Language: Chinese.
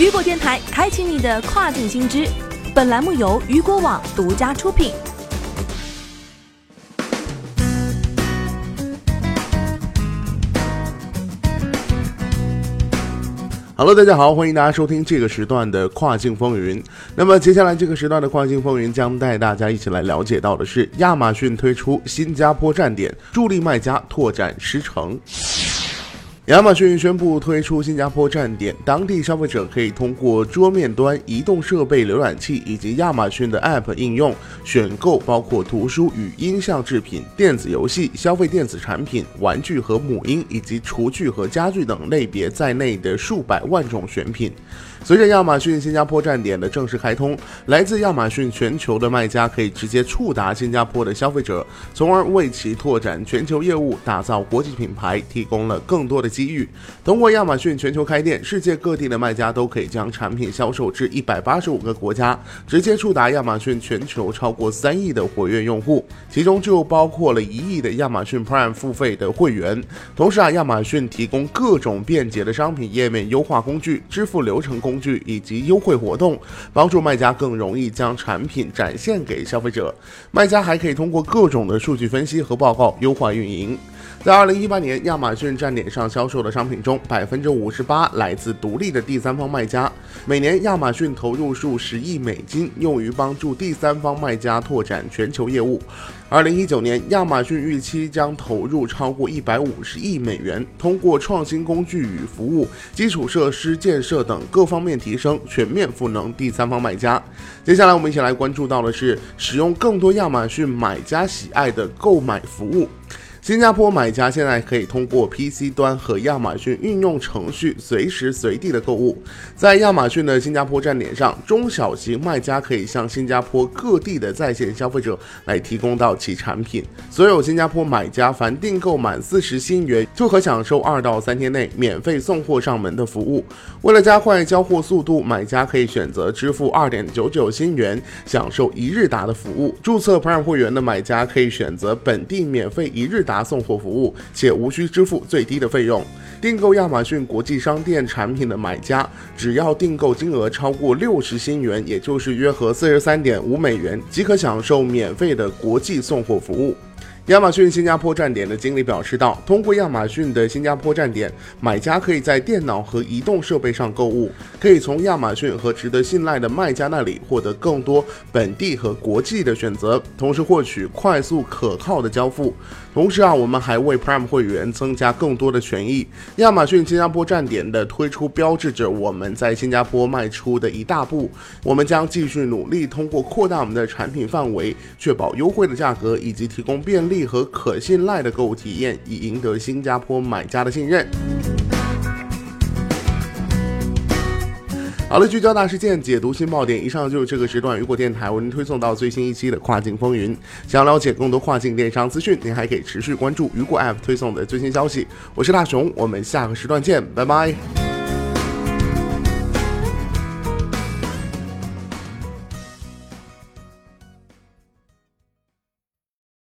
雨果电台开启你的跨境新知。本栏目由雨果网独家出品。Hello，大家好，欢迎大家收听这个时段的跨境风云。那么接下来这个时段的跨境风云将带大家一起来了解到的是，亚马逊推出新加坡站点，助力卖家拓展狮城。亚马逊宣布推出新加坡站点，当地消费者可以通过桌面端、移动设备浏览器以及亚马逊的 App 应用选购包括图书与音像制品、电子游戏、消费电子产品、玩具和母婴以及厨具和家具等类别在内的数百万种选品。随着亚马逊新加坡站点的正式开通，来自亚马逊全球的卖家可以直接触达新加坡的消费者，从而为其拓展全球业务、打造国际品牌提供了更多的机遇。通过亚马逊全球开店，世界各地的卖家都可以将产品销售至一百八十五个国家，直接触达亚马逊全球超过三亿的活跃用户，其中就包括了一亿的亚马逊 Prime 付费的会员。同时啊，亚马逊提供各种便捷的商品页面优化工具、支付流程工。具以及优惠活动，帮助卖家更容易将产品展现给消费者。卖家还可以通过各种的数据分析和报告优化运营。在二零一八年，亚马逊站点上销售的商品中，百分之五十八来自独立的第三方卖家。每年，亚马逊投入数十亿美金，用于帮助第三方卖家拓展全球业务。二零一九年，亚马逊预期将投入超过一百五十亿美元，通过创新工具与服务、基础设施建设等各方面提升，全面赋能第三方卖家。接下来，我们一起来关注到的是，使用更多亚马逊买家喜爱的购买服务。新加坡买家现在可以通过 PC 端和亚马逊应用程序随时随地的购物。在亚马逊的新加坡站点上，中小型卖家可以向新加坡各地的在线消费者来提供到其产品。所有新加坡买家凡订购满四十新元，就可享受二到三天内免费送货上门的服务。为了加快交货速度，买家可以选择支付二点九九新元，享受一日达的服务。注册 Prime 会员的买家可以选择本地免费一日达。送货服务，且无需支付最低的费用。订购亚马逊国际商店产品的买家，只要订购金额超过六十新元，也就是约合四十三点五美元，即可享受免费的国际送货服务。亚马逊新加坡站点的经理表示道：“通过亚马逊的新加坡站点，买家可以在电脑和移动设备上购物，可以从亚马逊和值得信赖的卖家那里获得更多本地和国际的选择，同时获取快速可靠的交付。同时啊，我们还为 Prime 会员增加更多的权益。亚马逊新加坡站点的推出标志着我们在新加坡迈出的一大步。我们将继续努力，通过扩大我们的产品范围，确保优惠的价格以及提供便利。”和可信赖的购物体验，以赢得新加坡买家的信任。好了，聚焦大事件，解读新爆点。以上就是这个时段雨果电台为您推送到最新一期的跨境风云。想了解更多跨境电商资讯，您还可以持续关注雨果 App 推送的最新消息。我是大熊，我们下个时段见，拜拜。